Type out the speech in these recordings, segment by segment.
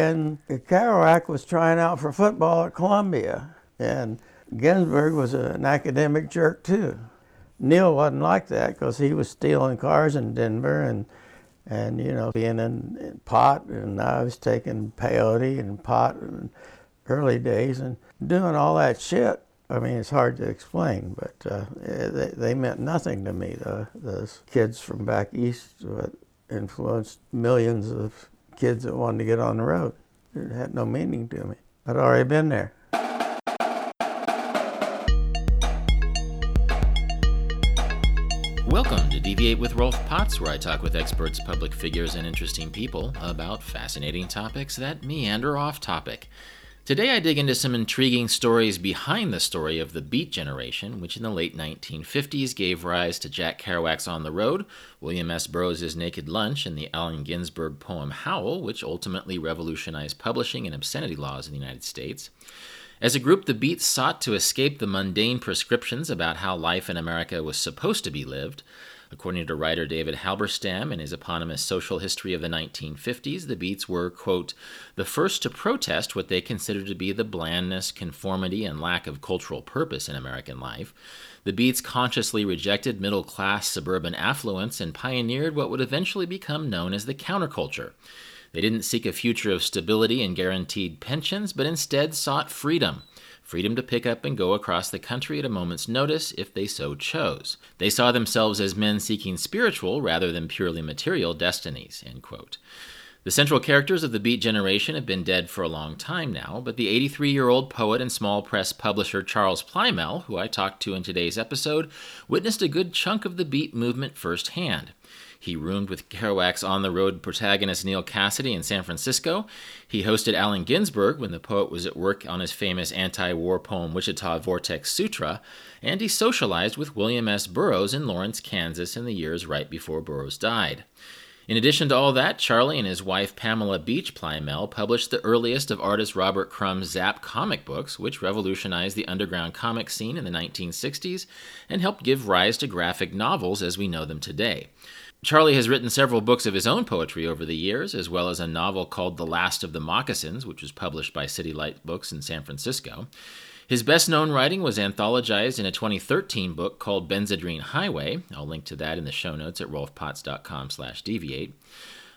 and Kerouac was trying out for football at Columbia, and Ginsberg was an academic jerk too. Neil wasn't like that because he was stealing cars in Denver and and you know being in, in pot and I was taking peyote and pot in early days and doing all that shit. I mean, it's hard to explain, but uh, they, they meant nothing to me. The, kids from back east that influenced millions of kids that wanted to get on the road. It had no meaning to me. I'd already been there. Welcome to Deviate with Rolf Potts, where I talk with experts, public figures, and interesting people about fascinating topics that meander off topic. Today, I dig into some intriguing stories behind the story of the Beat Generation, which in the late 1950s gave rise to Jack Kerouac's On the Road, William S. Burroughs' Naked Lunch, and the Allen Ginsberg poem Howl, which ultimately revolutionized publishing and obscenity laws in the United States. As a group, the Beats sought to escape the mundane prescriptions about how life in America was supposed to be lived. According to writer David Halberstam in his eponymous Social History of the 1950s, the Beats were, quote, the first to protest what they considered to be the blandness, conformity, and lack of cultural purpose in American life. The Beats consciously rejected middle class suburban affluence and pioneered what would eventually become known as the counterculture. They didn't seek a future of stability and guaranteed pensions, but instead sought freedom freedom to pick up and go across the country at a moment's notice if they so chose. They saw themselves as men seeking spiritual rather than purely material destinies. The central characters of the Beat generation have been dead for a long time now, but the 83 year old poet and small press publisher Charles Plymell, who I talked to in today's episode, witnessed a good chunk of the Beat movement firsthand. He roomed with Kerouac's on the road protagonist Neal Cassady in San Francisco. He hosted Allen Ginsberg when the poet was at work on his famous anti war poem Wichita Vortex Sutra. And he socialized with William S. Burroughs in Lawrence, Kansas in the years right before Burroughs died. In addition to all that, Charlie and his wife Pamela Beach Plymell published the earliest of artist Robert Crumb's Zap comic books, which revolutionized the underground comic scene in the 1960s and helped give rise to graphic novels as we know them today. Charlie has written several books of his own poetry over the years, as well as a novel called The Last of the Moccasins, which was published by City Lights Books in San Francisco. His best known writing was anthologized in a 2013 book called Benzedrine Highway. I'll link to that in the show notes at rolfpotts.com slash deviate.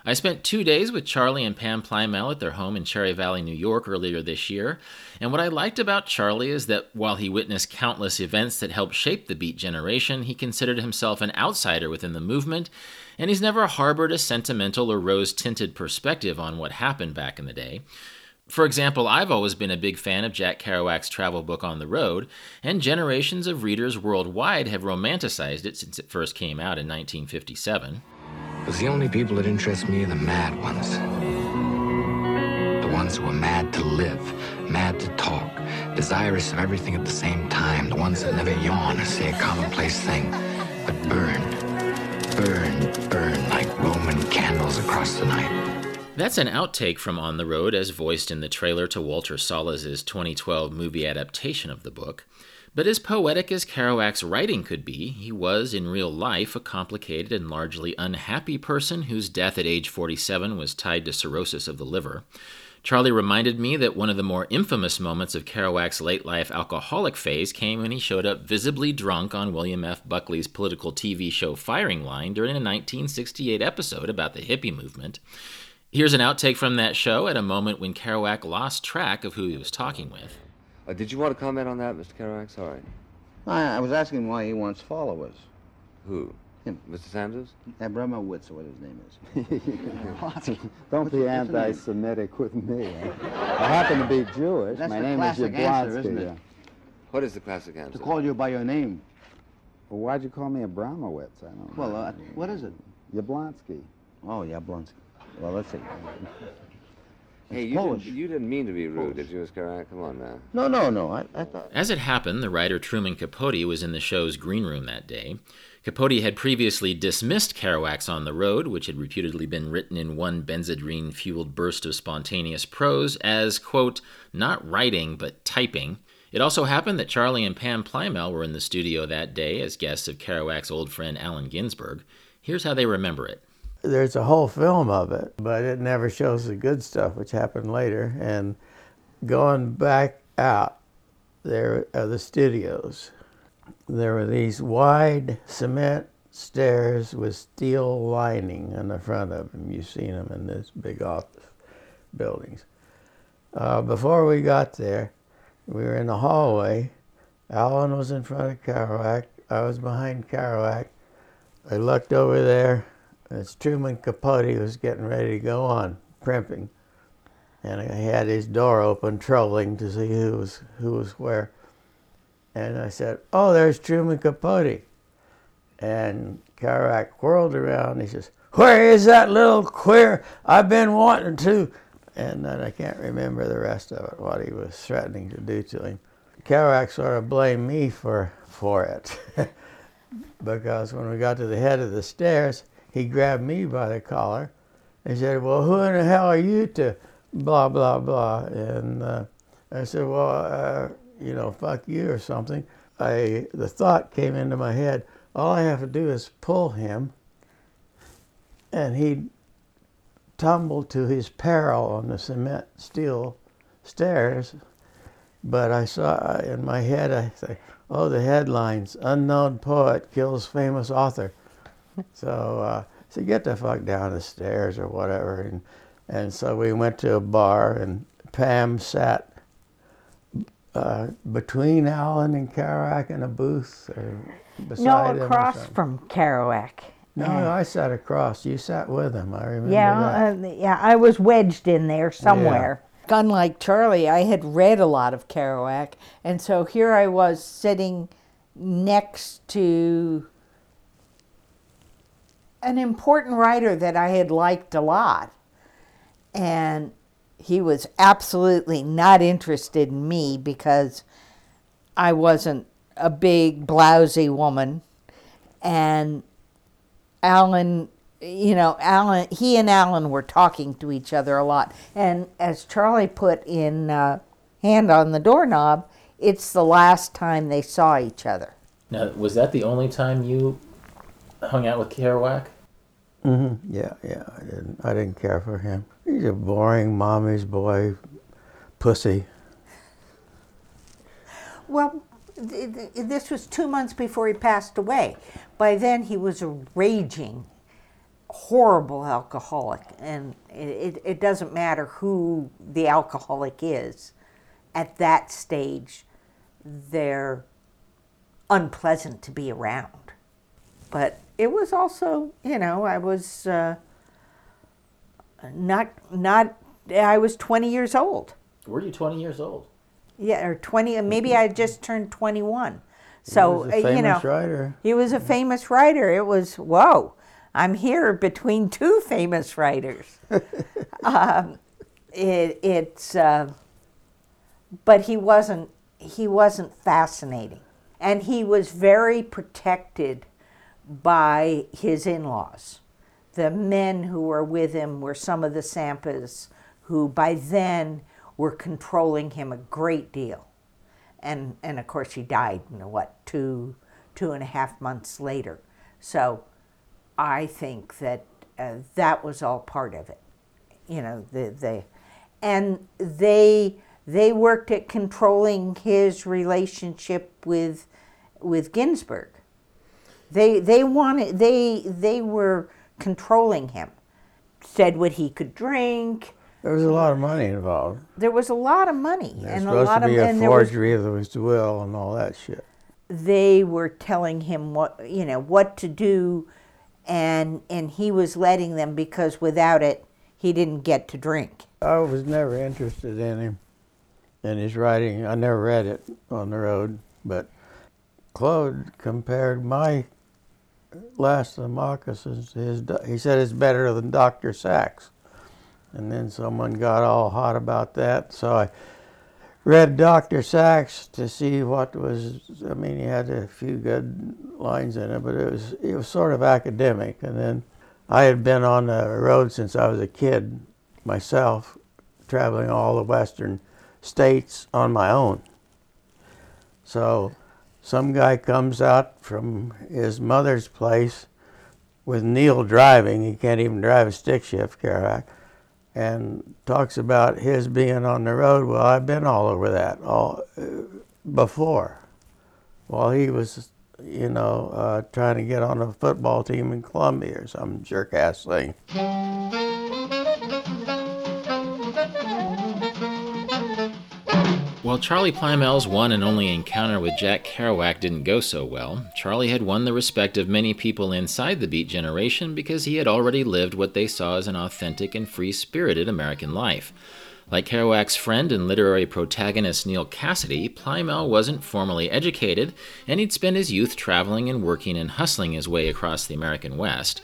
I spent two days with Charlie and Pam Plymell at their home in Cherry Valley, New York earlier this year. And what I liked about Charlie is that while he witnessed countless events that helped shape the Beat generation, he considered himself an outsider within the movement, and he's never harbored a sentimental or rose tinted perspective on what happened back in the day. For example, I've always been a big fan of Jack Kerouac's travel book On the Road, and generations of readers worldwide have romanticized it since it first came out in 1957. Because the only people that interest me are the mad ones. The ones who are mad to live, mad to talk, desirous of everything at the same time. The ones that never yawn or say a commonplace thing, but burn, burn, burn like Roman candles across the night. That's an outtake from On the Road as voiced in the trailer to Walter Salles' 2012 movie adaptation of the book. But as poetic as Kerouac's writing could be, he was, in real life, a complicated and largely unhappy person whose death at age 47 was tied to cirrhosis of the liver. Charlie reminded me that one of the more infamous moments of Kerouac's late life alcoholic phase came when he showed up visibly drunk on William F. Buckley's political TV show Firing Line during a 1968 episode about the hippie movement. Here's an outtake from that show at a moment when Kerouac lost track of who he was talking with. Uh, did you want to comment on that, Mr. Kerouac? Sorry. I, I was asking why he wants followers. Who? Him. Mr. Sanders? Abramowitz, or what his name is. Don't be anti-Semitic with me. I happen to be Jewish. That's My the name classic is answer, isn't it? What is the classic answer? To call you by your name. Well, why'd you call me Abramowitz? I don't know. Well, uh, what is it? Yablonsky. Oh, Yablonsky. Well, let's see. Hey, you Polish. didn't, you didn't mean to be rude, did you, Mr. Kerouac? Come on now. No, no, no. I, I thought. As it happened, the writer Truman Capote was in the show's green room that day. Capote had previously dismissed Kerouac's On the Road, which had reputedly been written in one benzedrine fueled burst of spontaneous prose, as, quote, not writing, but typing. It also happened that Charlie and Pam Plymell were in the studio that day as guests of Kerouac's old friend Allen Ginsberg. Here's how they remember it. There's a whole film of it, but it never shows the good stuff, which happened later. And going back out, there are the studios. There were these wide cement stairs with steel lining on the front of them. You've seen them in this big office buildings. Uh, before we got there, we were in the hallway. Allen was in front of Kerouac. I was behind Kerouac. I looked over there. It's Truman Capote was getting ready to go on primping, and I had his door open, trolling to see who was who was where. And I said, "Oh, there's Truman Capote." And Kerouac whirled around. He says, "Where is that little queer? I've been wanting to." And then I can't remember the rest of it, what he was threatening to do to him. Kerouac sort of blamed me for for it, because when we got to the head of the stairs, he grabbed me by the collar. and said, "Well, who in the hell are you to blah blah blah?" And uh, I said, "Well, uh, you know, fuck you or something." I the thought came into my head. All I have to do is pull him, and he'd tumble to his peril on the cement steel stairs. But I saw in my head, I say, "Oh, the headlines: Unknown poet kills famous author." so, uh, so get the fuck down the stairs or whatever, and and so we went to a bar, and Pam sat uh, between Allen and Kerouac in a booth or beside No, him or across from Kerouac. No, I sat across. You sat with him. I remember that. Yeah, uh, yeah, I was wedged in there somewhere. Unlike Charlie, I had read a lot of Kerouac, and so here I was sitting next to an important writer that I had liked a lot. And he was absolutely not interested in me because I wasn't a big, blousy woman. And Allen, you know, Allen, he and Allen were talking to each other a lot. And as Charlie put in uh, Hand on the Doorknob, it's the last time they saw each other. Now, was that the only time you hung out with Kerouac? Hmm Yeah, yeah. I didn't. I didn't care for him. He's a boring mommy's boy, pussy. Well, th- th- this was two months before he passed away. By then, he was a raging, horrible alcoholic. And it, it, it doesn't matter who the alcoholic is, at that stage, they're unpleasant to be around. But it was also, you know, I was uh, not, not, I was 20 years old. Were you 20 years old? Yeah, or 20, maybe I just turned 21. So, he was a uh, famous you know, writer. he was a famous writer. It was, whoa, I'm here between two famous writers. um, it, it's, uh, but he wasn't, he wasn't fascinating. And he was very protected by his in laws. The men who were with him were some of the Sampas who by then were controlling him a great deal. And, and of course, he died, you know, what, two, two and a half months later. So I think that uh, that was all part of it. You know, the, the, and they, they worked at controlling his relationship with, with Ginsberg. They they wanted they they were controlling him. Said what he could drink. There was a lot of money involved. There was a lot of money There's and a supposed lot to of be a and forgery of his will and all that shit. they were telling him what you know what to do, and and he was letting them because without it he didn't get to drink. I was never interested in him, in his writing. I never read it on the road, but Claude compared my Last of the Moccasins his. He said it's better than Dr. Sax, and then someone got all hot about that. So I read Dr. Sax to see what was. I mean, he had a few good lines in it, but it was it was sort of academic. And then I had been on the road since I was a kid myself, traveling all the western states on my own. So some guy comes out from his mother's place with Neil driving. He can't even drive a stick shift Kerouac, and talks about his being on the road. Well, I've been all over that all uh, before, while he was, you know, uh, trying to get on a football team in Columbia or some jerk ass thing. While Charlie Plymell's one and only encounter with Jack Kerouac didn't go so well, Charlie had won the respect of many people inside the Beat generation because he had already lived what they saw as an authentic and free spirited American life. Like Kerouac's friend and literary protagonist Neal Cassady, Plymell wasn't formally educated, and he'd spent his youth traveling and working and hustling his way across the American West.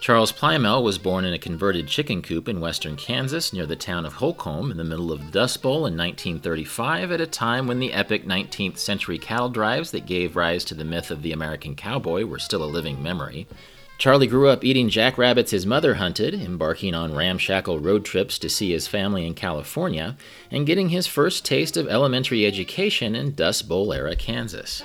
Charles Plymell was born in a converted chicken coop in western Kansas near the town of Holcomb in the middle of the Dust Bowl in 1935 at a time when the epic 19th century cattle drives that gave rise to the myth of the American cowboy were still a living memory. Charlie grew up eating jackrabbits his mother hunted, embarking on ramshackle road trips to see his family in California, and getting his first taste of elementary education in Dust Bowl era Kansas.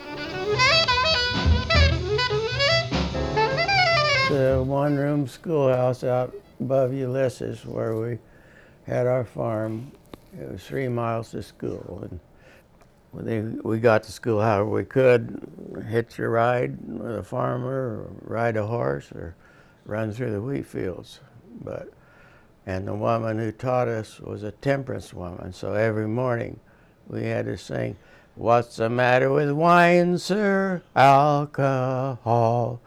The one room schoolhouse out above Ulysses where we had our farm. It was three miles to school. And we, we got to school however we could hitch a ride with a farmer, ride a horse, or run through the wheat fields. But and the woman who taught us was a temperance woman, so every morning we had to sing, What's the matter with wine, sir? Alcohol.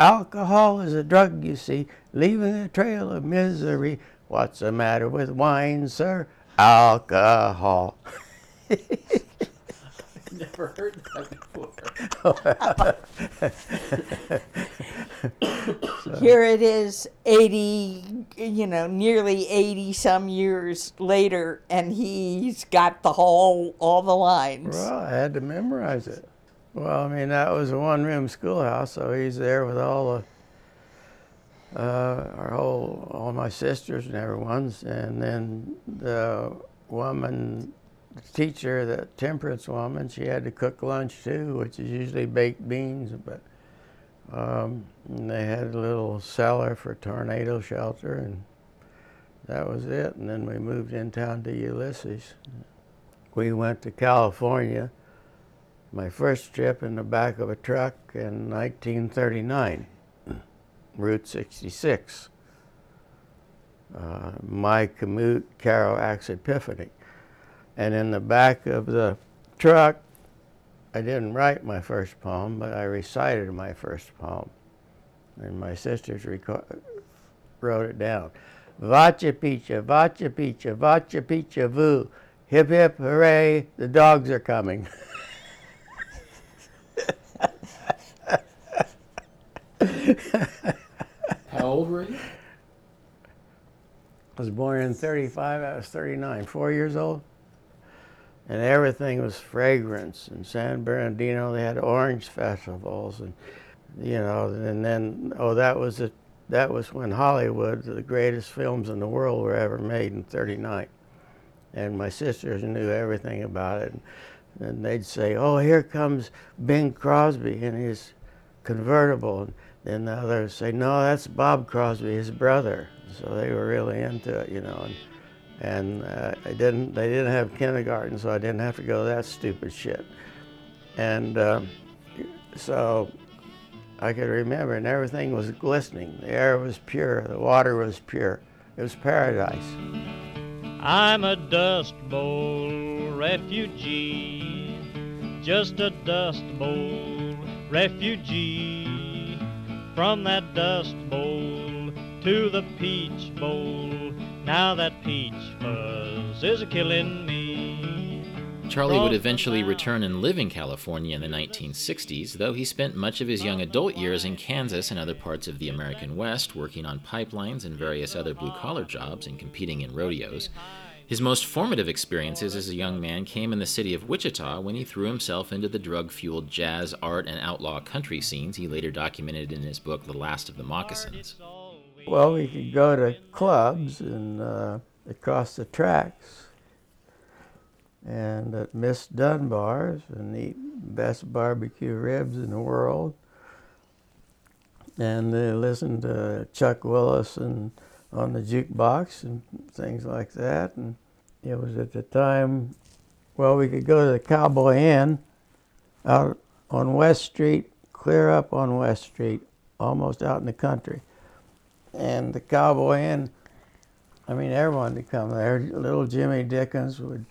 Alcohol is a drug, you see, leaving a trail of misery. What's the matter with wine, sir? Alcohol. Never heard that before. Here it is, 80, you know, nearly 80 some years later, and he's got the whole, all the lines. Well, I had to memorize it. Well, I mean, that was a one room schoolhouse, so he's there with all the, uh, our whole, all my sisters and everyone's. And then the woman, the teacher, the temperance woman, she had to cook lunch too, which is usually baked beans, but um, they had a little cellar for tornado shelter, and that was it. And then we moved in town to Ulysses. We went to California my first trip in the back of a truck in 1939, Route 66. Uh, my commute, Kerouac's Epiphany. And in the back of the truck, I didn't write my first poem, but I recited my first poem. And my sisters wrote it down. Vacha picha, vacha picha, vacha picha voo. Hip hip hooray, the dogs are coming. How old were you? I was born in 35, I was 39, four years old. And everything was fragrance. In San Bernardino, they had orange festivals, and you know, and then oh, that was it. That was when Hollywood, the greatest films in the world, were ever made in '39. And my sisters knew everything about it. And they'd say, "Oh, here comes Bing Crosby in his convertible," and then the others say, "No, that's Bob Crosby, his brother." So they were really into it, you know. And, and uh, I didn't. They didn't have kindergarten, so I didn't have to go to that stupid shit. And uh, so I could remember, and everything was glistening. The air was pure. The water was pure. It was paradise. I'm a Dust Bowl refugee, just a Dust Bowl refugee. From that Dust Bowl to the Peach Bowl, now that peach fuzz is a killing me. Charlie would eventually return and live in California in the 1960s, though he spent much of his young adult years in Kansas and other parts of the American West, working on pipelines and various other blue collar jobs and competing in rodeos. His most formative experiences as a young man came in the city of Wichita when he threw himself into the drug fueled jazz, art, and outlaw country scenes he later documented in his book, The Last of the Moccasins. Well, we could go to clubs and uh, across the tracks and at Miss Dunbar's and eat best barbecue ribs in the world. and they listened to Chuck Willis and on the jukebox and things like that. And it was at the time, well, we could go to the Cowboy Inn out on West Street, clear up on West Street, almost out in the country. And the Cowboy Inn, I mean, everyone would come there. Little Jimmy Dickens would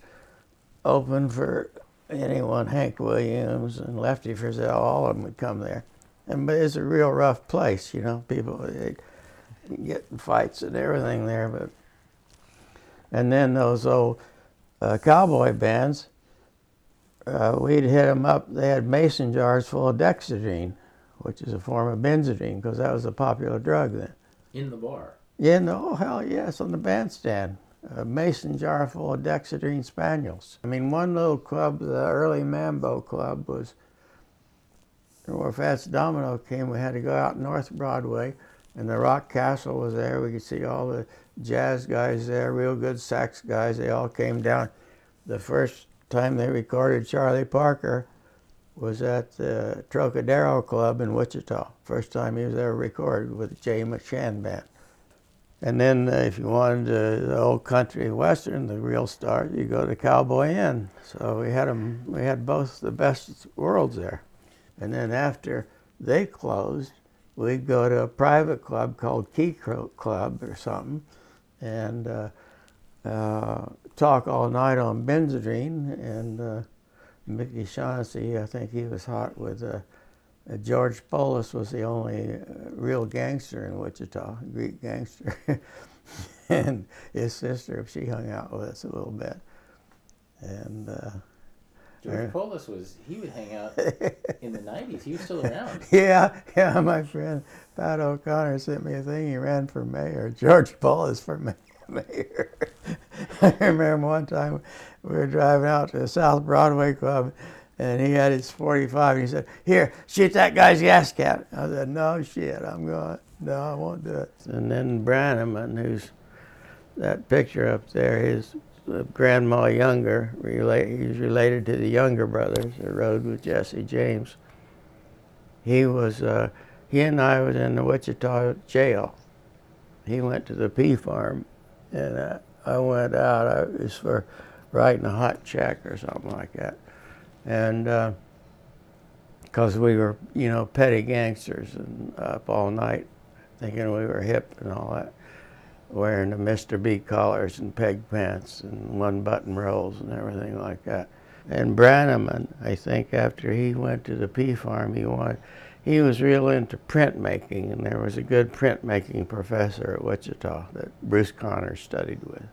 open for anyone, Hank Williams and Lefty Frizzell, all of them would come there. And but it's a real rough place, you know. People they get in fights and everything there, but and then those old uh, cowboy bands, uh, we'd hit them up. They had mason jars full of dexedrine, which is a form of benzodrine, because that was a popular drug then. In the bar. Yeah, no, hell yes, on the bandstand. A mason jar full of dexedrine spansules. I mean, one little club, the early Mambo Club, was where Fats Domino came. We had to go out North Broadway, and the Rock Castle was there. We could see all the jazz guys there, real good sax guys. They all came down. The first time they recorded Charlie Parker was at the Trocadero Club in Wichita. First time he was ever recorded with Jay McShann Band. And then uh, if you wanted uh, the old country western, the real start, you go to Cowboy Inn. So we had 'em- we had both the best worlds there. And then after they closed, we'd go to a private club called Key Club or something, and uh, uh, talk all night on benzodrine. And uh, Mickey Shaughnessy, I think he was hot with uh, George Polis was the only uh, real gangster in Wichita, Greek gangster. and his sister, she hung out with us a little bit. And uh, George. Polis was, he would hang out in the 90s. He was still around. yeah, yeah, my friend Pat O'Connor sent me a thing. He ran for mayor. George Polis for mayor. I remember one time we were driving out to the South Broadway Club, and he had his 45. And he said, "Here, shoot that guy's gas cap." I said, "No shit, I'm going. No, I won't do it." And then Brannaman, who's that picture up there, his grandma Younger, he's related to the Younger brothers that rode with Jesse James he was uh, he and I was in the Wichita jail. He went to the pea farm, and uh, I went out. I it was for writing a hot check or something like that, and because we were you know petty gangsters and up all night, thinking we were hip and all that, wearing the Mr. B collars and peg pants and one button rolls and everything like that. And Brannaman, I think after he went to the pea farm, he wanted, he was real into printmaking, and there was a good printmaking professor at Wichita that Bruce Connors studied with.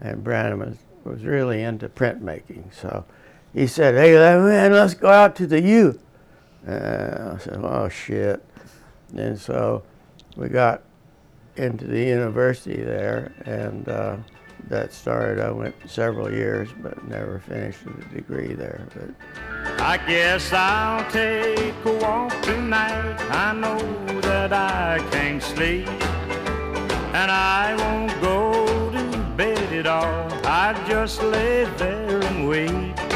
And Brannaman was really into printmaking, so he said, "Hey, man, let's go out to the U." Uh, I said, "Oh shit!" And so we got into the university there, and uh, that started. I went several years, but never finished the degree there. But I guess I'll take a walk tonight. I know that I can't sleep. And I won't go to bed at all. I just lay there and wait.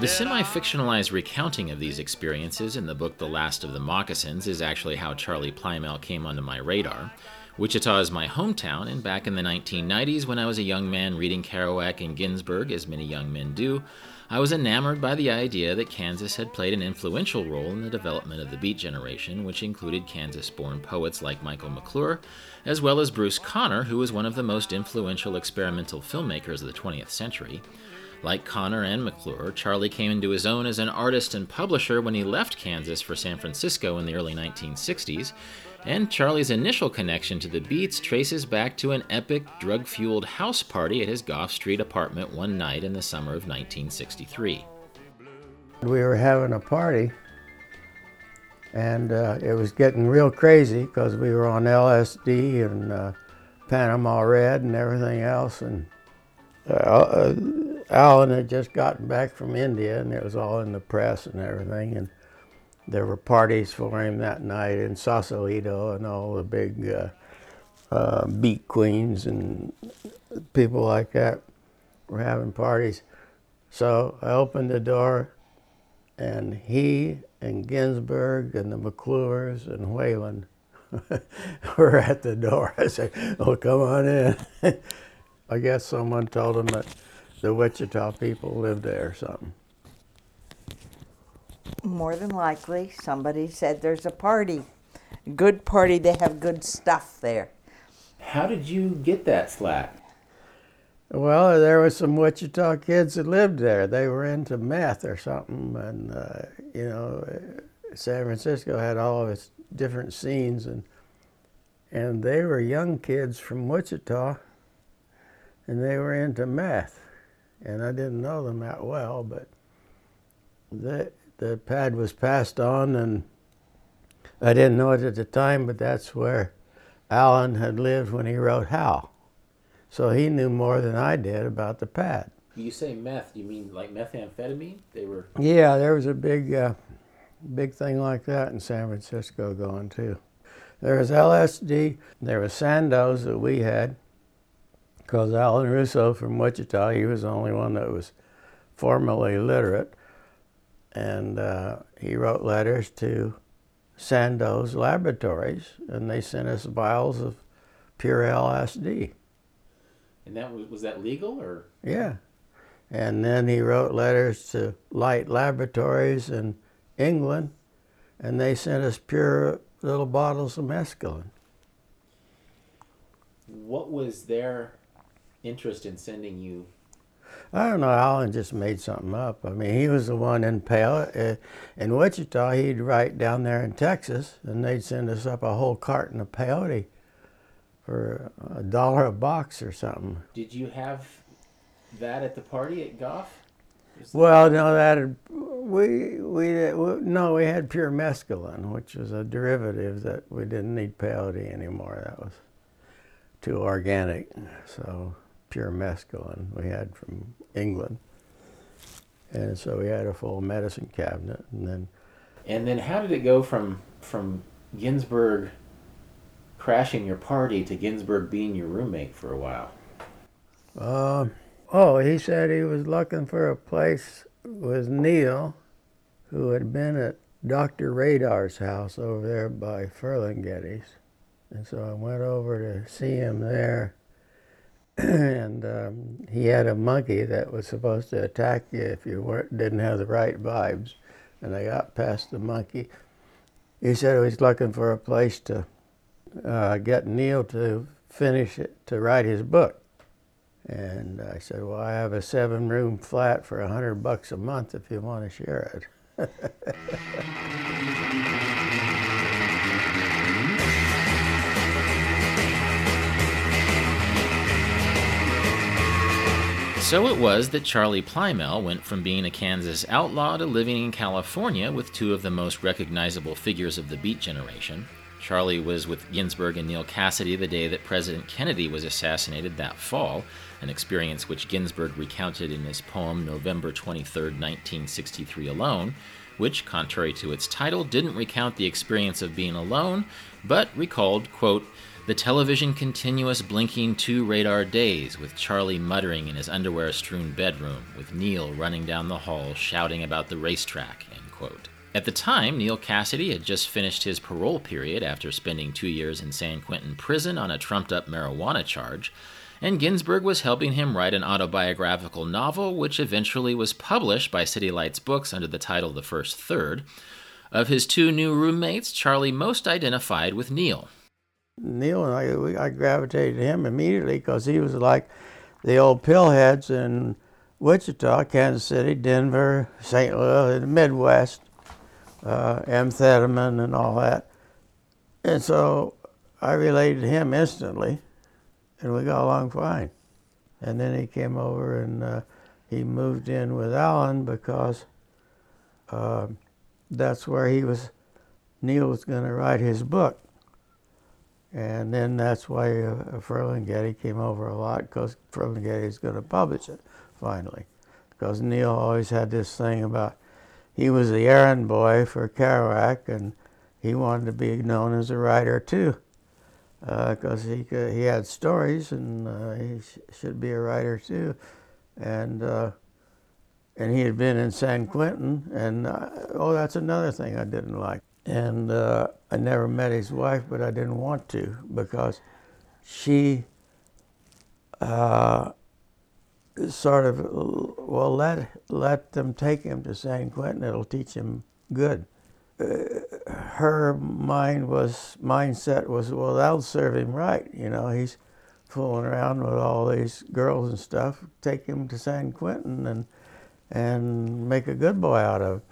The semi fictionalized recounting of these experiences in the book The Last of the Moccasins is actually how Charlie Plymell came onto my radar. Wichita is my hometown, and back in the 1990s, when I was a young man reading Kerouac and Ginsberg, as many young men do, I was enamored by the idea that Kansas had played an influential role in the development of the Beat generation, which included Kansas born poets like Michael McClure, as well as Bruce Conner, who was one of the most influential experimental filmmakers of the 20th century. Like Conner and McClure, Charlie came into his own as an artist and publisher when he left Kansas for San Francisco in the early 1960s, and Charlie's initial connection to the Beats traces back to an epic drug fueled house party at his Gough Street apartment one night in the summer of 1963. we were having a party, and uh, it was getting real crazy because we were on LSD and uh, Panama Red and everything else, and uh, uh, Allen had just gotten back from India, and it was all in the press and everything, and there were parties for him that night in Sausalito, and all the big uh, uh, beat queens and people like that were having parties. So I opened the door, and he and Ginsberg and the McClures and Whalen were at the door. I said, "Oh, come on in." I guess someone told them that the Wichita people lived there or something. More than likely, somebody said there's a party. Good party, they have good stuff there. How did you get that slack? Well, there were some Wichita kids that lived there. They were into meth or something, and uh, you know, San Francisco had all of its different scenes, and and they were young kids from Wichita, and they were into meth, and I didn't know them that well, but the the pad was passed on, and I didn't know it at the time, but that's where Allen had lived when he wrote Howl. So he knew more than I did about the pad. You say meth, you mean like methamphetamine? They were. Yeah, there was a big, uh, big thing like that in San Francisco going too. There was LSD, there was Sandoz that we had, because Alan Russo from Wichita, he was the only one that was formally literate. And uh, he wrote letters to Sandoz Laboratories, and they sent us vials of pure LSD. And that was was that legal or? Yeah. And then he wrote letters to Light Laboratories in England, and they sent us pure little bottles of mescaline. What was their interest in sending you? I don't know, Alan just made something up. I mean, he was the one in Pale. Uh, in Wichita, he'd write down there in Texas, and they'd send us up a whole carton of peyote for a dollar a box or something. Did you have that at the party at Gough? Well, no, that had, we, we we no, we had pure mescaline, which was a derivative that we didn't need peyote anymore. That was too organic. So pure mescaline we had from England, and so we had a full medicine cabinet, and then And then how did it go from from Ginsberg crashing your party to Ginsberg being your roommate for a while? Uh, oh, he said he was looking for a place with Neil, who had been at Dr. Radar's house over there by Ferlinghetti's. And so I went over to see him there. And um, he had a monkey that was supposed to attack you if you weren't, didn't have the right vibes. And I got past the monkey. He said he was looking for a place to uh, get Neil to finish it, to write his book. And I said, well, I have a seven room flat for a hundred bucks a month if you want to share it. So it was that Charlie Plymell went from being a Kansas outlaw to living in California with two of the most recognizable figures of the Beat generation. Charlie was with Ginsberg and Neal Cassady the day that President Kennedy was assassinated that fall, an experience which Ginsberg recounted in his poem November 23, 1963 Alone, which, contrary to its title, didn't recount the experience of being alone, but recalled, quote, the television continuous blinking two radar days, with Charlie muttering in his underwear strewn bedroom, with Neil running down the hall shouting about the racetrack. End quote. At the time, Neal Cassady had just finished his parole period after spending two years in San Quentin prison on a trumped up marijuana charge, and Ginsberg was helping him write an autobiographical novel, which eventually was published by City Lights Books under the title The First Third. Of his two new roommates, Charlie most identified with Neal. Neil and I, we, I gravitated to him immediately because he was like the old pillheads in Wichita, Kansas City, Denver, St. Louis, the Midwest, uh, amphetamine and all that. And so I related to him instantly, and we got along fine. And then he came over and uh, he moved in with Allen because uh, that's where he was, Neil was going to write his book. And then that's why uh, Ferlinghetti came over a lot because Ferlinghetti is going to publish it finally. Because Neil always had this thing about he was the errand boy for Kerouac and he wanted to be known as a writer too. Because he could, he had stories and uh, he sh- should be a writer too, and uh, and he had been in San Quentin, and uh, oh, that's another thing I didn't like. And uh, I never met his wife, but I didn't want to because she uh, sort of well let let them take him to San Quentin. It'll teach him good. Uh, her mind was mindset was well that'll serve him right. You know he's fooling around with all these girls and stuff. Take him to San Quentin and and make a good boy out of him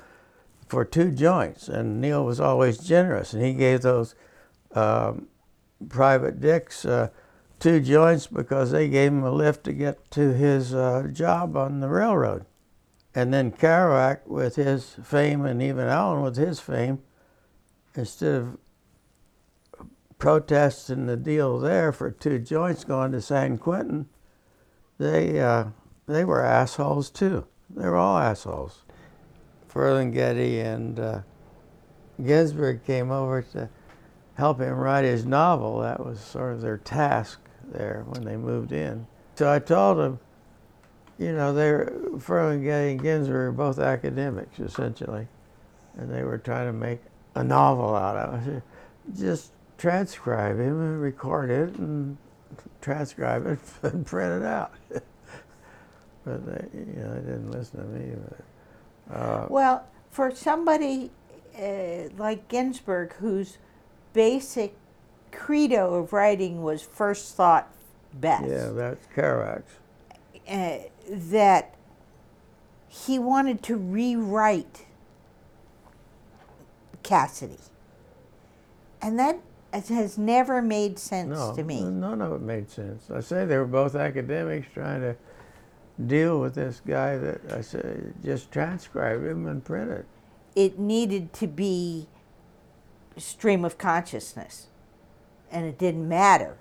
for two joints. And Neil was always generous, and he gave those um, private dicks uh, two joints because they gave him a lift to get to his uh, job on the railroad. And then Kerouac, with his fame, and even Allen with his fame, instead of protesting the deal there for two joints going to San Quentin, they uh, they were assholes too. They were all assholes. Ferlinghetti and uh, Ginsberg came over to help him write his novel. That was sort of their task there when they moved in. So I told him, you know, they were, Ferlinghetti and Ginsberg were both academics essentially, and they were trying to make a novel out of it. Just transcribe him and record it and transcribe it and print it out. but they, you know, they didn't listen to me. But, uh, Well, for somebody uh, like Ginsberg, whose basic credo of writing was first thought best, yeah, that's Kerouac's. uh, that he wanted to rewrite Cassady. And that has never made sense No, to me. none of it made sense. I say they were both academics trying to deal with this guy that I said just transcribe him and print it. It needed to be stream of consciousness. And it didn't matter.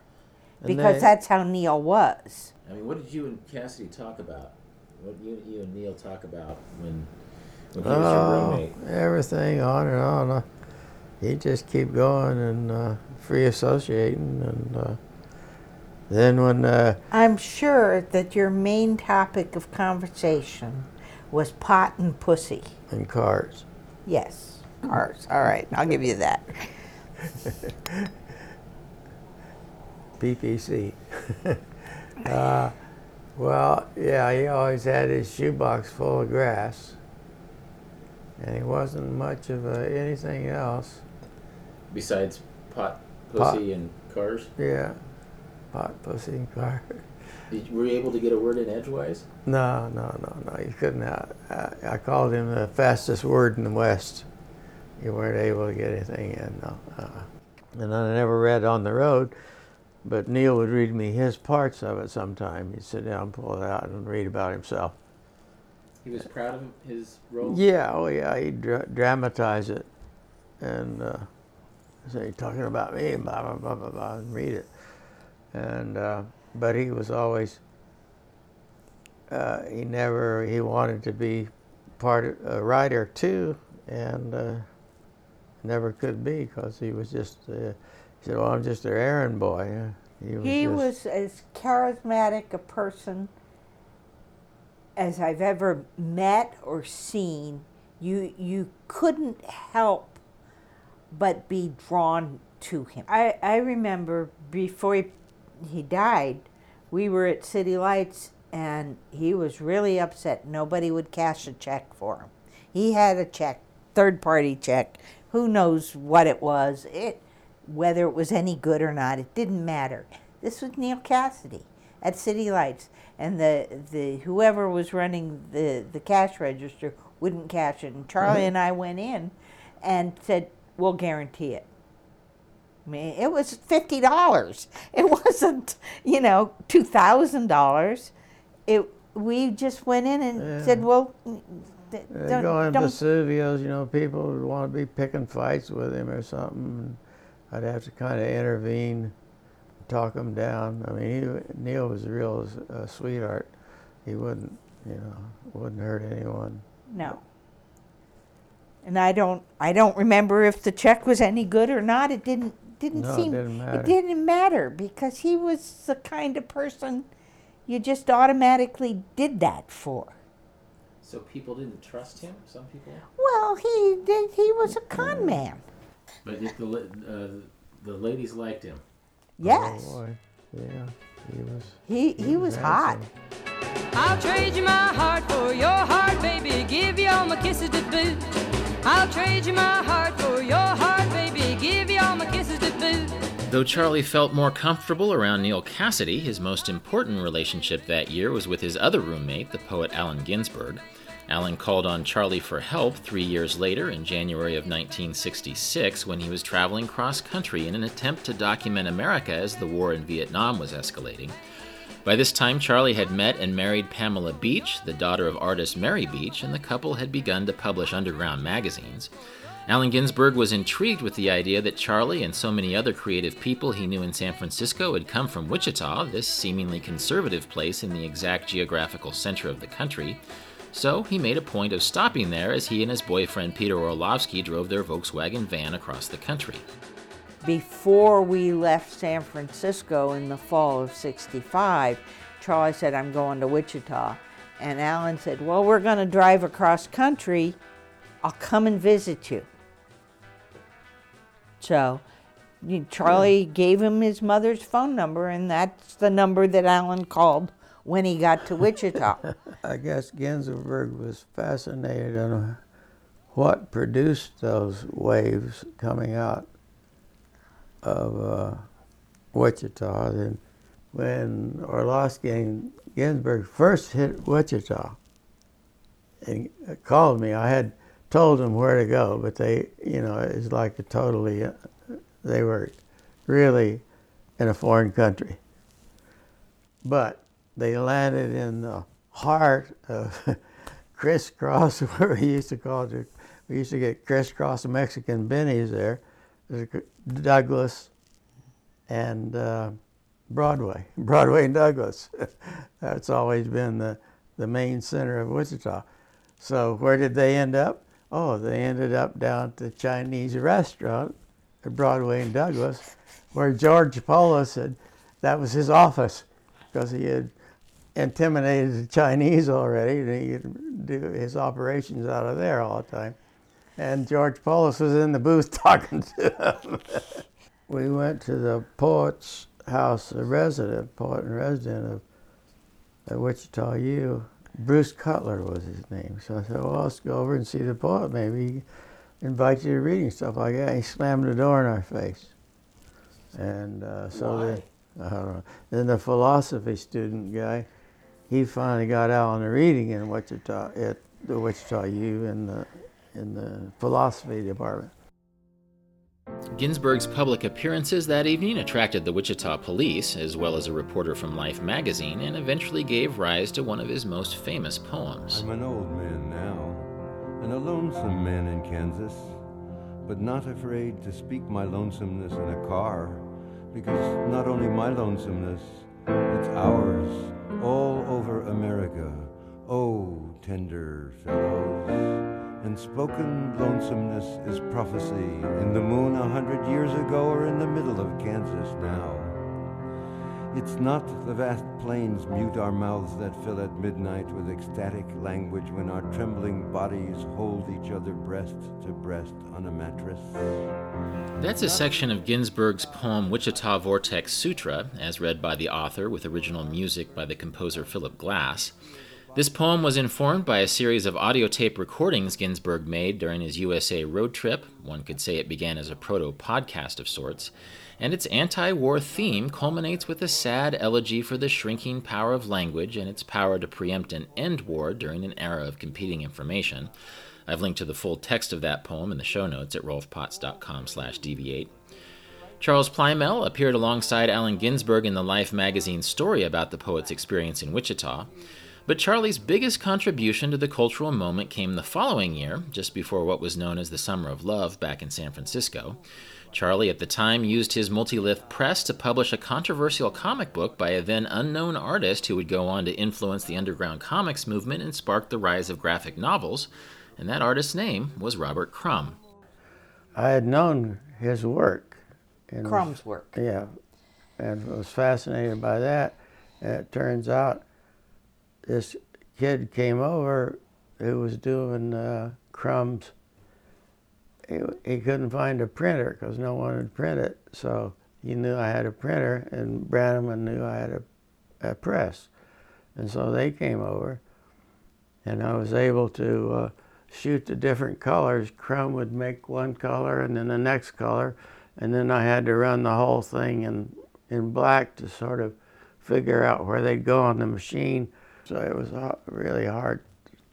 And Because they- that's how Neil was. I mean, what did you and Cassady talk about? What you, you and Neil talk about when when he was your Oh, roommate? everything on and on. Uh, he just keep going and uh, free associating, and uh, then when uh, I'm sure that your main topic of conversation was pot and pussy. and cars, Yes, cars. All right, I'll give you that. PPC. uh, well, yeah, he always had his shoebox full of grass, and he wasn't much of a, anything else. Besides pot, Pot. pussy, and cars, Yeah, and car. Did, were you able to get a word in edgewise? No, no, no, no. You couldn't. I, I called him the fastest word in the West. You weren't able to get anything in. No. Uh, and I never read on the road, but Neil would read me his parts of it sometime. He'd sit down, pull it out, and read about himself. He was proud of his role. Yeah, oh yeah, he'd dra- dramatize it, and uh, say talking about me, blah blah blah blah blah, and read it. And uh, but he was always uh, he never he wanted to be part of, a writer too, and uh, never could be because he was just uh, he said, "Well, I'm just their errand boy." He was. He was as charismatic a person as I've ever met or seen. You you couldn't help but be drawn to him. I, I remember before he, he died, we were at City Lights and he was really upset. Nobody would cash a check for him. He had a check, third party check. Who knows what it was? It whether it was any good or not, it didn't matter. This was Neal Cassady at City Lights, and the, the whoever was running the, the cash register wouldn't cash it. And Charlie mm-hmm. and I went in and said, "We'll guarantee it." I mean, it was fifty dollars. It wasn't, you know, two thousand dollars. It. We just went in and Yeah. said, "Well, th- don't, going don't Vesuvio's, you know, people would want to be picking fights with him or something. I'd have to kind of intervene, talk him down. I mean, he, Neil was a real uh, sweetheart. He wouldn't, you know, wouldn't hurt anyone. No. And I don't I don't remember if the check was any good or not. It didn't didn't No, it didn't matter. didn't matter because he was the kind of person you just automatically did that for. So people didn't trust him. Some people. Well, he did. He was a con man. But if the uh, the ladies liked him. Yes, Oh, boy. Yeah, he was. he he was hot. I'll trade you my heart for your heart, baby. Give you all my kisses to boot. I'll trade you my heart for your heart, Though Charlie felt more comfortable around Neal Cassady, his most important relationship that year was with his other roommate, the poet Allen Ginsberg. Allen called on Charlie for help three years later in January of 1966 when he was traveling cross country in an attempt to document America as the war in Vietnam was escalating. By this time, Charlie had met and married Pamela Beach, the daughter of artist Mary Beach, and the couple had begun to publish underground magazines. Allen Ginsberg was intrigued with the idea that Charlie and so many other creative people he knew in San Francisco had come from Wichita, this seemingly conservative place in the exact geographical center of the country. So he made a point of stopping there as he and his boyfriend Peter Orlovsky drove their Volkswagen van across the country. Before we left San Francisco in the fall of '65, Charlie said, "I'm going to Wichita," and Allen said, "Well, we're going to drive across country. I'll come and visit you." So. Charlie gave him his mother's phone number, and that's the number that Allen called when he got to Wichita. I guess Ginsberg was fascinated on what produced those waves coming out of uh, Wichita. And when Orlovsky and Ginsberg first hit Wichita and called me, I had told them where to go, but they, you know, it's like a totally, uh, they were really in a foreign country. But they landed in the heart of crisscross, where we used to call it. We used to get crisscross Mexican bennies there, Douglas, and uh, Broadway, Broadway and Douglas. That's always been the the main center of Wichita. So where did they end up? Oh, they ended up down at the Chinese restaurant at Broadway and Douglas, where George Paulus said That was his office, because he had intimidated the Chinese already. and He could do his operations out of there all the time. And George Paulus was in the booth talking to him. we went to the poet's house, a resident, poet and resident of at Wichita U. Bruce Cutler was his name. So I said, well, let's go over and see the poet. Maybe he invite you to reading stuff like that. He slammed the door in our face. And uh, so then, I don't know. Then the philosophy student guy, he finally got out on the reading in Wichita at the Wichita U in the in the philosophy department. Ginsberg's public appearances that evening attracted the Wichita police, as well as a reporter from Life magazine, and eventually gave rise to one of his most famous poems. I'm an old man now, and a lonesome man in Kansas, but not afraid to speak my lonesomeness in a car, because not only my lonesomeness, it's ours, all over America. Oh, tender fellows. And spoken lonesomeness is prophecy in the moon a hundred years ago or in the middle of Kansas now. It's not the vast plains mute our mouths that fill at midnight with ecstatic language when our trembling bodies hold each other breast to breast on a mattress. That's a section of Ginsberg's poem Wichita Vortex Sutra, as read by the author with original music by the composer Philip Glass. This poem was informed by a series of audio tape recordings Ginsberg made during his USA road trip. One could say it began as a proto podcast of sorts. And its anti war theme culminates with a sad elegy for the shrinking power of language and its power to preempt and end war during an era of competing information. I've linked to the full text of that poem in the show notes at rolfpotts.com slash deviate. Charles Plymell appeared alongside Allen Ginsberg in the Life magazine story about the poet's experience in Wichita. But Charlie's biggest contribution to the cultural moment came the following year, just before what was known as the Summer of Love back in San Francisco. Charlie at the time used his multilith press to publish a controversial comic book by a then unknown artist who would go on to influence the underground comics movement and spark the rise of graphic novels, and that artist's name was Robert Crumb. I had known his work. and was- Crumb's work. Yeah, and was fascinated by that. And it turns out this kid came over who was doing uh, crumbs. He, he couldn't find a printer because no one would print it. So he knew I had a printer, and Branaman knew I had a, a press. And so they came over, and I was able to uh, shoot the different colors. Crumb would make one color and then the next color, and then I had to run the whole thing in, in black to sort of figure out where they'd go on the machine. So it was a really hard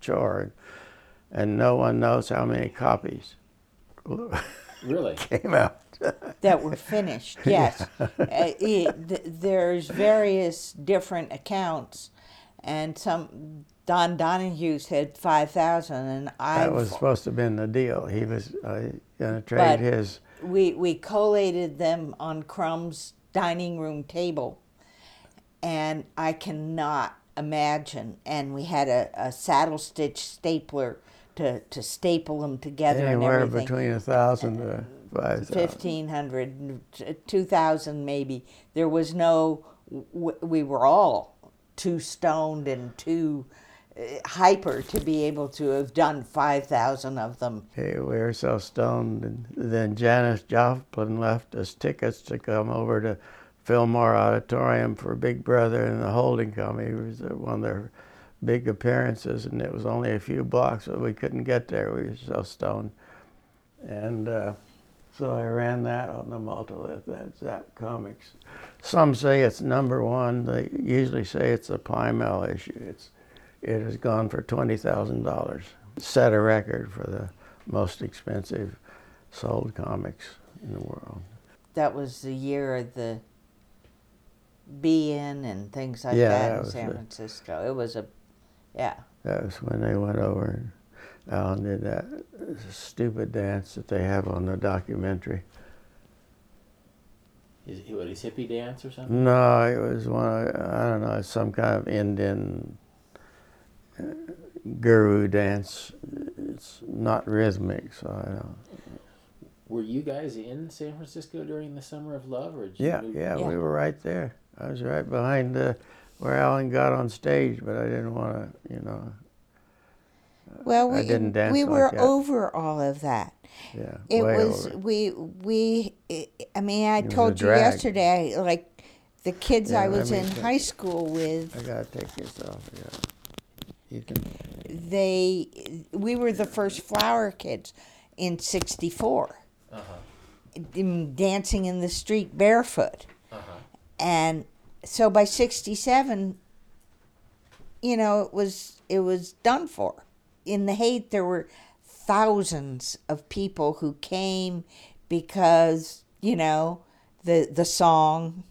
chore, and no one knows how many copies Really? came out. that were finished. Yes, uh, it, th- there's various different accounts, and some Don Donahue said five thousand, and I That was supposed to have been the deal. He was uh, going to trade But- his. we we collated them on Crumb's dining room table, and I cannot imagine. And we had a, a saddle stitch stapler to to staple them together Anywhere and everything. between a thousand to five thousand. 1500 2000 maybe there was no we were all too stoned and too uh, hyper to be able to have done 5000 of them Hey, we were so stoned, and then Janis Joplin left us tickets to come over to Fillmore Auditorium for Big Brother and the Holding Company. It was uh, one of their big appearances, and it was only a few blocks, but we couldn't get there. We were so stoned, and uh, so I ran that on the multilith. That's Zap Comics. Some say it's number one. They usually say it's a Plymell issue. It's it has gone for twenty thousand dollars. Set a record for the most expensive sold comics in the world. that was the year of the be in and things like Yeah, that, that in san the- francisco it was a yeah That was when they went over and Allen did that stupid dance that they have on the documentary. Is it what, his hippie dance or something? No, it was one. Of, I don't know, some kind of Indian uh, guru dance. It's not rhythmic, so I don't. Were you guys in San Francisco during the Summer of Love, or did you Yeah, move- yeah, Yeah. we were right there. I was right behind uh, where Allen got on stage, but I didn't want to, you know. Uh, well I we, didn't dance we like were that. over all of that Yeah, it way was over. we we i mean i It told you yesterday like the kids Yeah, i was in check. high school with I gotta take this off. Yeah. You can. they we were the first flower kids in 64 uh-huh. in- dancing in the street barefoot uh-huh. And so by 67 you know it was it was done for in the Haight there were thousands of people who came because you know the the song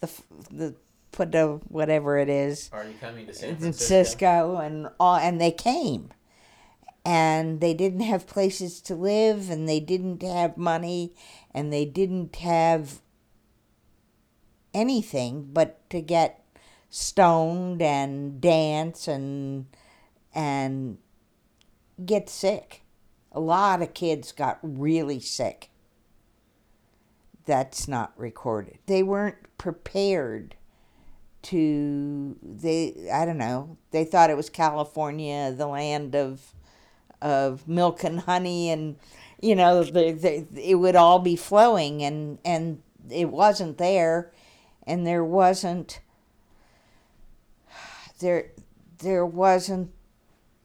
the f- the put the whatever it is Are you coming to San Francisco? And all, and they came, and they didn't have places to live, and they didn't have money, and they didn't have anything but to get stoned and dance and and get sick. A lot of kids got really sick. That's not recorded. They weren't prepared to they I don't know. They thought it was California, the land of of milk and honey and you know the, the, it would all be flowing and and it wasn't there and there wasn't there there wasn't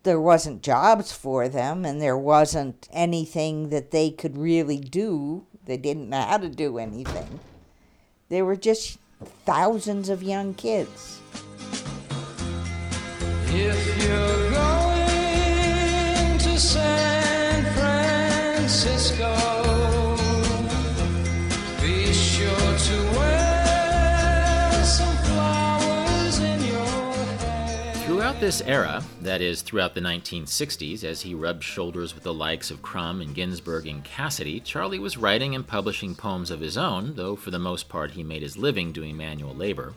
there wasn't jobs for them and there wasn't anything that they could really do. They didn't know how to do anything. They were just thousands of young kids this era, that is, throughout the 1960s, as he rubbed shoulders with the likes of Crumb and Ginsberg and Cassady, Charlie was writing and publishing poems of his own, though for the most part he made his living doing manual labor.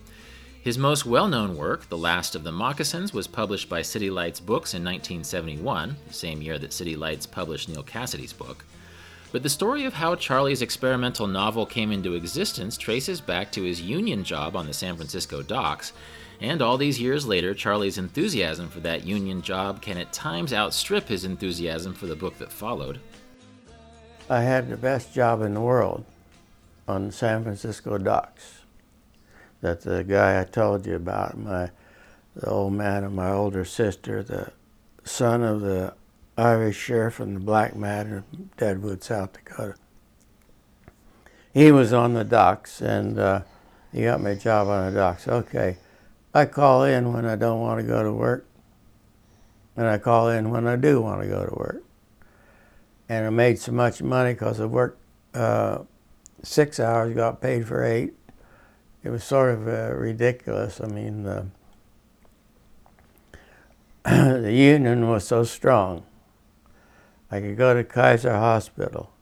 His most well known work, The Last of the Moccasins, was published by City Lights Books in 1971, the same year that City Lights published Neal Cassady's book. But the story of how Charlie's experimental novel came into existence traces back to his union job on the San Francisco docks, And all these years later, Charlie's enthusiasm for that union job can at times outstrip his enthusiasm for the book that followed. I had the best job in the world on the San Francisco docks. That the guy I told you about, my the old man and my older sister, the son of the Irish sheriff and the black man in Deadwood, South Dakota. He was on the docks and uh, he got me a job on the docks. Okay, I call in when I don't want to go to work, and I call in when I do want to go to work. And I made so much money because I worked uh, six hours, got paid for eight. It was sort of uh, ridiculous. I mean, the, the union was so strong. I could go to Kaiser Hospital.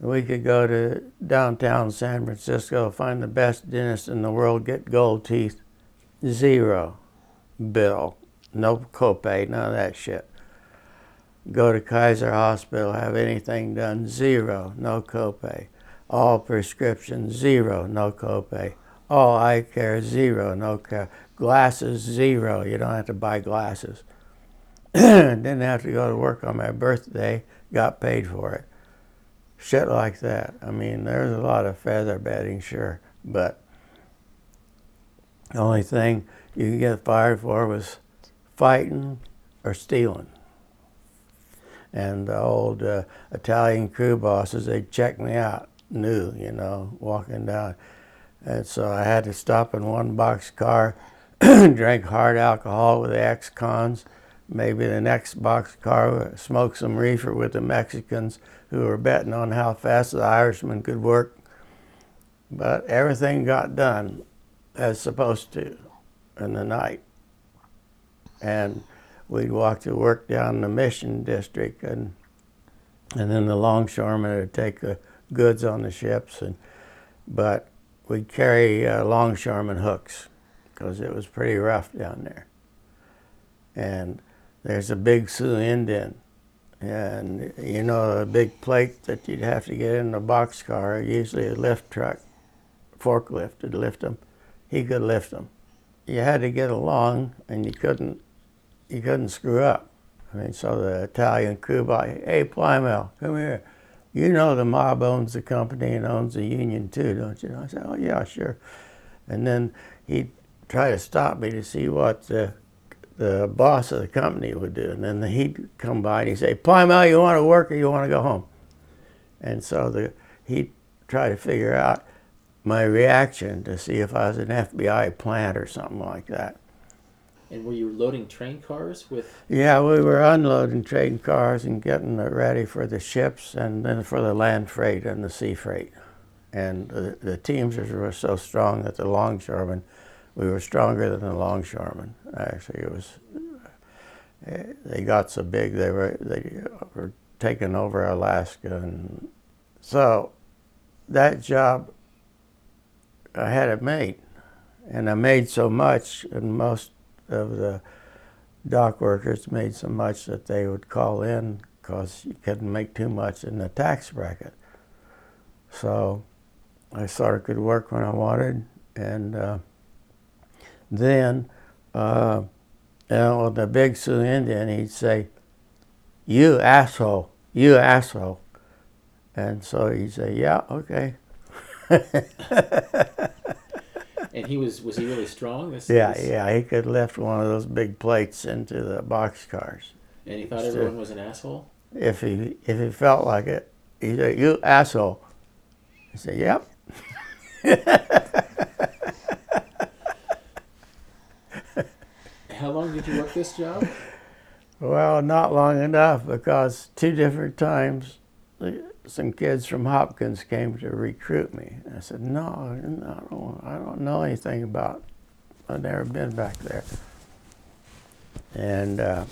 We could go to downtown San Francisco, find the best dentist in the world, get gold teeth, zero bill, no copay, none of that shit. Go to Kaiser Hospital, have anything done, zero, no copay. All prescriptions, zero, no copay. All eye care, zero, no care. Glasses, zero, you don't have to buy glasses. Didn't have to go to work on my birthday, got paid for it. Shit like that. I mean, there's a lot of feather bedding, sure, but the only thing you could get fired for was fighting or stealing. And the old uh, Italian crew bosses, they'd check me out, new, you know, walking down. And so I had to stop in one box car, drink hard alcohol with the ex-cons, maybe the next box car smoke some reefer with the Mexicans who were betting on how fast the Irishman could work. But everything got done as supposed to in the night. And we'd walk to work down the Mission District, and and then the longshoremen would take the goods on the ships, and but we'd carry uh, longshoreman hooks because it was pretty rough down there. And there's a big Sioux Indian, and you know a big plate that you'd have to get in the boxcar, usually a lift truck, forklift to lift them. He could lift them. You had to get along, and you couldn't you couldn't screw up. I mean, so the Italian crew by, hey Plymell, come here. You know the mob owns the company and owns the union too, don't you? And I said, oh yeah, sure. And then he'd try to stop me to see what the the boss of the company would do. And then he'd come by and he'd say, Plymell, you want to work or you want to go home? And so the, he'd try to figure out my reaction to see if I was an FBI plant or something like that. And were you loading train cars with? Yeah, we were unloading train cars and getting it ready for the ships and then for the land freight and the sea freight. And the, the Teamsters were so strong that the longshoremen, we were stronger than the longshoremen. Actually, it was. Eh, they got so big they were they were taking over Alaska, and so that job I had it made, and I made so much, and most of the dock workers made so much that they would call in because you couldn't make too much in the tax bracket. So I sort of could work when I wanted, and uh, then uh, you know, the big Sioux Indian, he'd say, "You asshole, you asshole," and so he'd say, "Yeah, okay." and he was was he really strong? This, yeah, this- yeah, he could lift one of those big plates into the box cars. And he thought everyone was an asshole. If he if he felt like it, he'd say, "You asshole." I said, "Yep." How long did you work this job? Well, not long enough because two different times some kids from Hopkins came to recruit me. I said, no, I, don't, I don't know anything about, I've never been back there. And uh,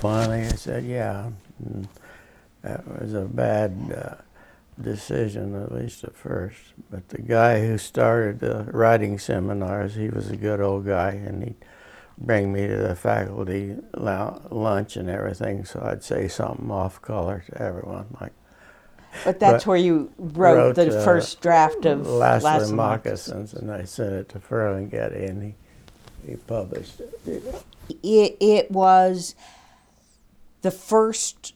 finally I said, yeah. And that was a bad uh, decision, at least at first. But the guy who started the writing seminars, he was a good old guy, and he'd bring me to the faculty lunch and everything, so I'd say something off color to everyone, like, But that's But where you wrote, the uh, first draft of Last, the Moccasins, and I sent it to Ferlinghetti, and he, he published it. it, it was the first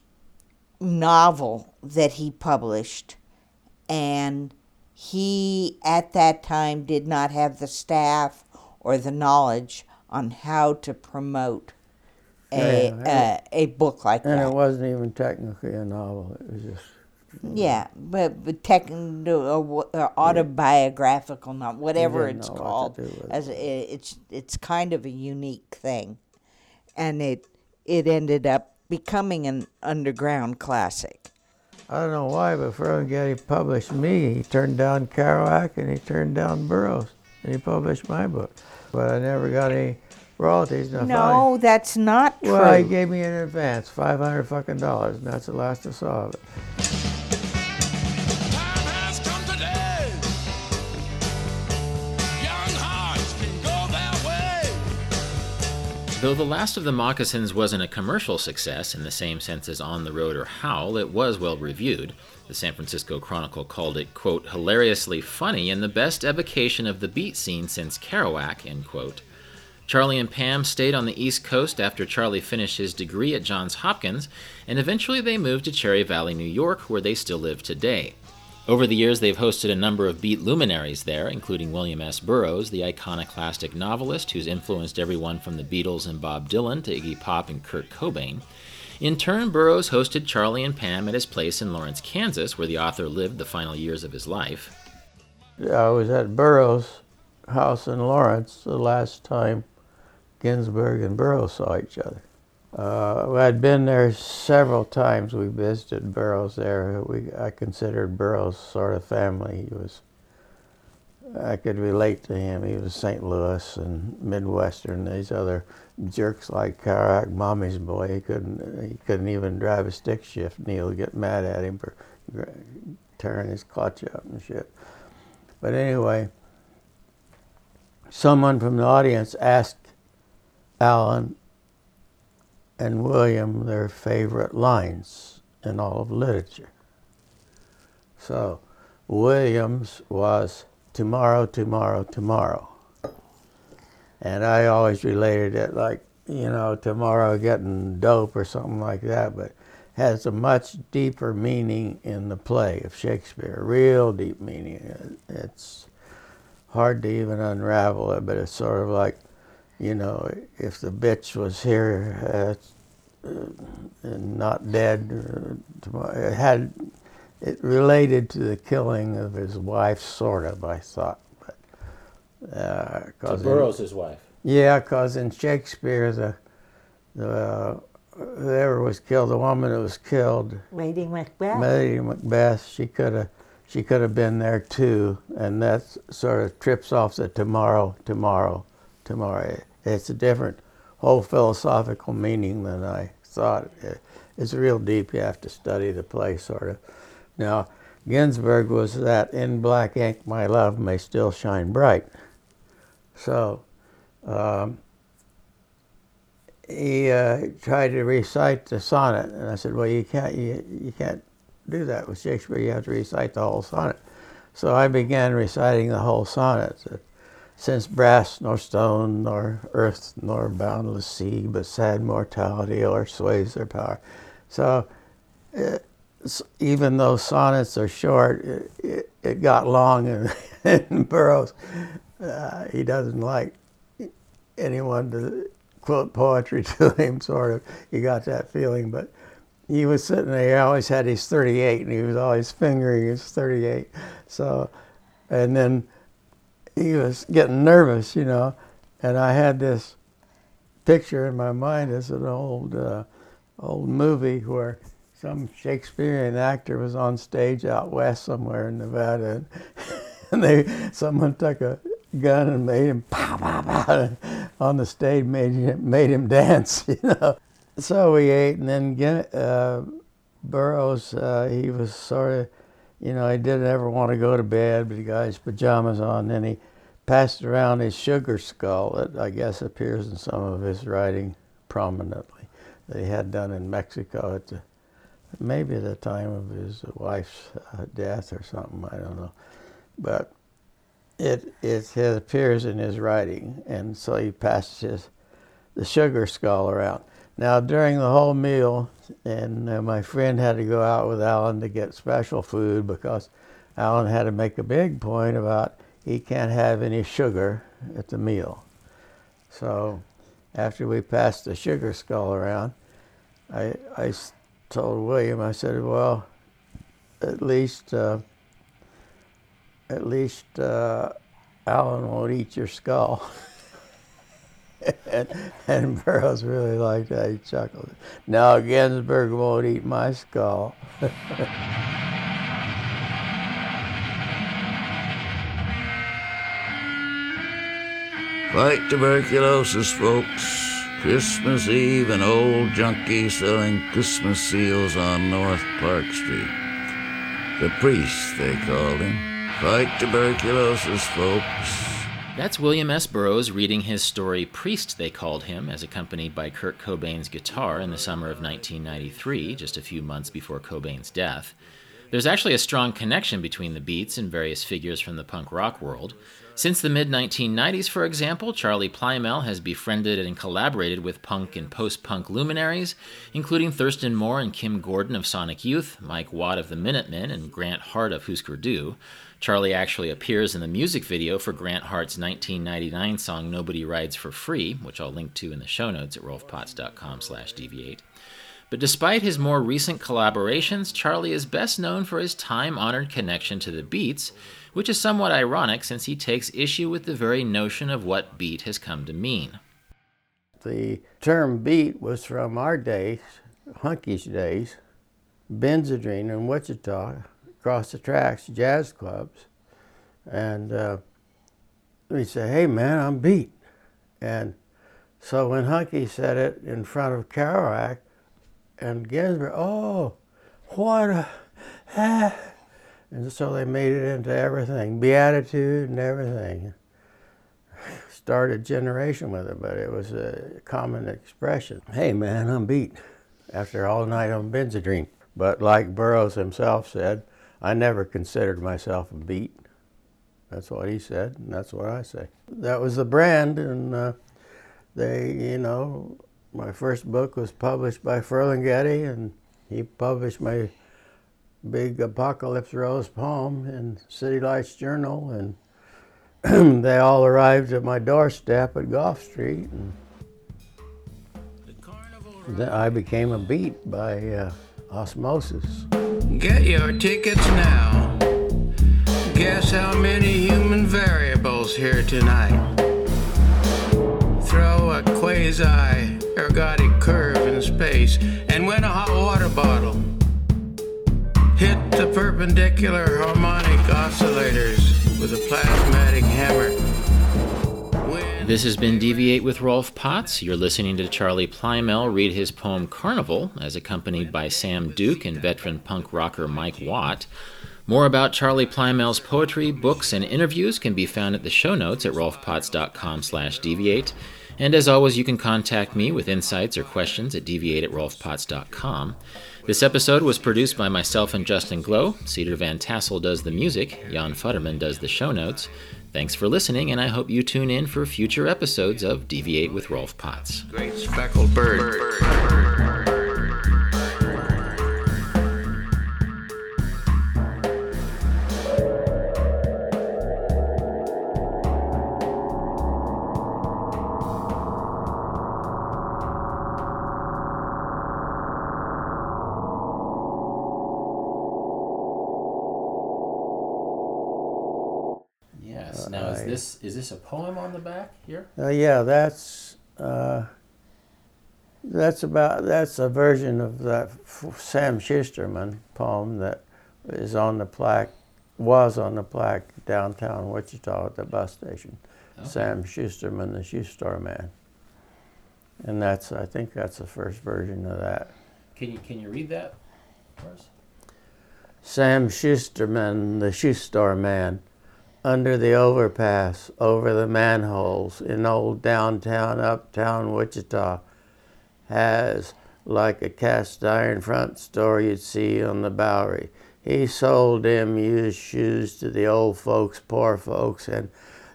novel that he published and he at that time did not have the staff or the knowledge on how to promote a Yeah, a, a book like And that. And it wasn't even technically a novel. It was just yeah, but but tech, uh, autobiographical, not whatever it's know what called. As a, it's it's kind of a unique thing, and it it ended up becoming an underground classic. I don't know why, but Ferlinghetti published me. He turned down Kerouac and he turned down Burroughs, and he published my book. But I never got any royalties. And I finally- No, that's not true. Well, he gave me in advance five hundred fucking dollars, and that's the last I saw of it. Though The Last of the Moccasins wasn't a commercial success in the same sense as On the Road or Howl, it was well reviewed. The San Francisco Chronicle called it, quote, hilariously funny and the best evocation of the beat scene since Kerouac, end quote. Charlie and Pam stayed on the East Coast after Charlie finished his degree at Johns Hopkins, and eventually they moved to Cherry Valley, New York, where they still live today. Over the years, they've hosted a number of beat luminaries there, including William S. Burroughs, the iconoclastic novelist who's influenced everyone from the Beatles and Bob Dylan to Iggy Pop and Kurt Cobain. In turn, Burroughs hosted Charlie and Pam at his place in Lawrence, Kansas, where the author lived the final years of his life. I was at Burroughs' house in Lawrence the last time Ginsberg and Burroughs saw each other. Uh, I'd been there several times. We visited Burroughs there. We, I considered Burroughs sort of family. He was, I could relate to him. He was St. Louis and Midwestern. These other jerks like Kerouac, Mommy's boy. He couldn't, he couldn't even drive a stick shift. Neal would get mad at him for tearing his clutch up and shit. But anyway, someone from the audience asked Allen and William their favorite lines in all of literature. So Williams was tomorrow, tomorrow, tomorrow. And I always related it like, you know, tomorrow getting dope or something like that, but has a much deeper meaning in the play of Shakespeare, real deep meaning. It's hard to even unravel it, but it's sort of like, you know, if the bitch was here uh, and not dead, uh, tomorrow, it had it related to the killing of his wife, sort of. I thought, but uh, cause in- Burroughs' wife. yeah, because in Shakespeare, the the whoever was killed, the woman that was killed, Lady Macbeth. Lady Macbeth, she could have she could have been there too, and that sort of trips off the tomorrow, tomorrow, tomorrow. It's a different whole philosophical meaning than I thought. It's real deep. You have to study the play, sort of. Now, Ginsberg was that in black ink, my love may still shine bright. So, um, he uh, tried to recite the sonnet, and I said, "Well, you can't, you, you can't do that with Shakespeare. You have to recite the whole sonnet." So I began reciting the whole sonnet. Since brass nor stone nor earth nor boundless sea, but sad mortality o'ersways their power. So, uh, even though sonnets are short, it, it, it got long, and, Burroughs, uh, he doesn't like anyone to quote poetry to him, sort of. He got that feeling, but he was sitting there, he always had his 38, and he was always fingering his 38. So, and then he was getting nervous, you know, and I had this picture in my mind as an old, uh, old movie where some Shakespearean actor was on stage out west somewhere in Nevada, and, and they someone took a gun and made him pow pow pow on the stage, made him made him dance, you know. So we ate, and then uh, Burroughs, uh, he was sort of, you know, he didn't ever want to go to bed, but he got his pajamas on. Then he passed around his sugar skull that I guess appears in some of his writing prominently that he had done in Mexico at the maybe the time of his wife's uh, death or something. I don't know, but it it, it appears in his writing, and so he passes his the sugar skull around. Now during the whole meal, and uh, my friend had to go out with Allen to get special food because Allen had to make a big point about he can't have any sugar at the meal. So after we passed the sugar skull around, I, I told William, I said, well, at least, uh, at least uh, Allen won't eat your skull. and, and Burroughs really liked that. He chuckled. Now Ginsberg won't eat my skull. Fight tuberculosis, folks. Christmas Eve, an old junkie selling Christmas seals on North Park Street. The priest, they called him. Fight tuberculosis, folks. That's William S. Burroughs reading his story Priest, they called him, as accompanied by Kurt Cobain's guitar in the summer of 1993, just a few months before Cobain's death. There's actually a strong connection between the beats and various figures from the punk rock world. Since the mid 1990s, for example, Charlie Plymell has befriended and collaborated with punk and post punk luminaries, including Thurston Moore and Kim Gordon of Sonic Youth, Mike Watt of the Minutemen, and Grant Hart of Husker Du. Charlie actually appears in the music video for Grant Hart's 1999 song Nobody Rides for Free, which I'll link to in the show notes at rolfpotts.com slash deviate. But despite his more recent collaborations, Charlie is best known for his time honored connection to the Beats, which is somewhat ironic since he takes issue with the very notion of what beat has come to mean. The term beat was from our days, Huncke's days, Benzedrine in Wichita, across the tracks, jazz clubs. And uh, we say, hey man, I'm beat. And so when Huncke said it in front of Kerouac and Ginsberg, oh, what a, ah, and so they made it into everything, beatitude and everything. Started generation with it, but it was a common expression. Hey man, I'm beat after all night on Benzedrine. But like Burroughs himself said, I never considered myself a beat. That's what he said, and that's what I say. That was the brand, and uh, they, you know, my first book was published by Ferlinghetti, and he published my big Apocalypse Rose poem in City Lights Journal, and they all arrived at my doorstep at Gough Street, and I became a beat by uh, osmosis. Get your tickets now. Guess how many human variables here tonight? Throw a quasi ergodic curve in space and win a hot water bottle. Hit the perpendicular harmonic oscillators with a plasmatic hammer. This has been Deviate with Rolf Potts. You're listening to Charlie Plymell read his poem Carnival, as accompanied by Sam Duke and veteran punk rocker Mike Watt. More about Charlie Plymell's poetry, books, and interviews can be found at the show notes at rolfpotts.com slash deviate. And as always, you can contact me with insights or questions at deviate at rolfpotts.com. This episode was produced by myself and Justin Glow. Cedar Van Tassel does the music. Jan Futterman does the show notes. Thanks for listening, and I hope you tune in for future episodes of Deviate with Rolf Potts. Great speckled bird. bird, bird, bird here? Uh, yeah, that's uh, that's about that's a version of that Sam Schusterman poem that is on the plaque was on the plaque downtown Wichita at the bus station. Okay. Sam Schusterman, the shoe store man, and that's I think that's the first version of that. Can you can you read that for us? Sam Schusterman, the shoe store man under the overpass, over the manholes in old downtown, uptown Wichita, has like a cast iron front store you'd see on the Bowery. He sold them used shoes to the old folks, poor folks, and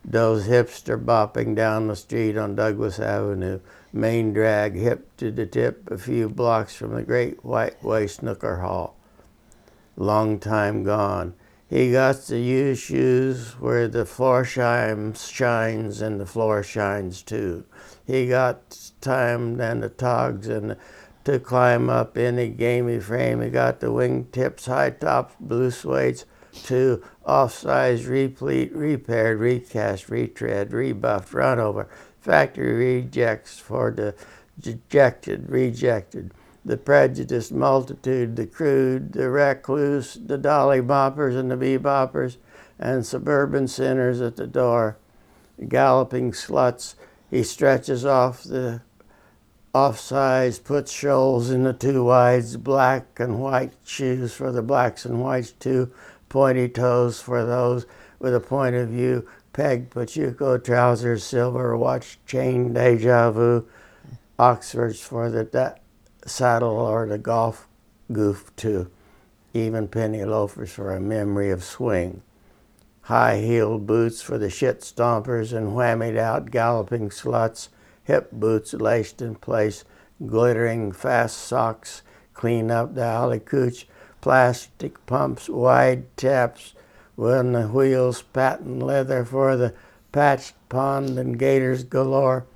those hipster bopping down the street on Douglas Avenue, main drag hip to the tip, a few blocks from the great white way snooker hall. Long time gone. He got the used shoes where the floor shines, shines and the floor shines too. He got time and the togs and to climb up any gamey frame. He got the wingtips, high tops, blue suedes, to off-size, replete, repaired, recast, retread, rebuffed, run over, factory rejects for the dejected, rejected, the prejudiced multitude, the crude, the recluse, the dolly boppers and the beboppers, and suburban sinners at the door, galloping sluts. He stretches off the offsides, puts shoals in the two wides, black and white shoes for the blacks and whites too, pointy toes for those with a point of view, peg pachuco trousers, silver watch chain, deja vu, Oxfords for the da- saddle or the golf goof to even penny loafers for a memory of swing. High heeled boots for the shit stompers and whammied out galloping sluts hip boots laced in place, glittering fast socks, clean up the alley cooch, plastic pumps, wide taps, on the wheels, patent leather for the patched pond and gators galore.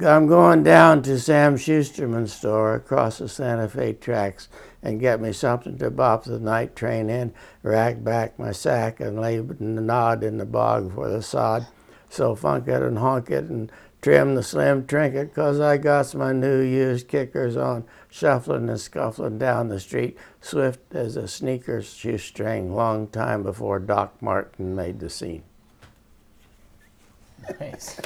I'm going down to Sam Schusterman's store across the Santa Fe tracks and get me something to bop the night train in, rack back my sack and lay the nod in the bog for the sod. So funk it and honk it and trim the slim trinket 'cause I got my new used kickers on, shuffling and scuffling down the street, swift as a sneaker's shoestring, long time before Doc Martin made the scene. Nice.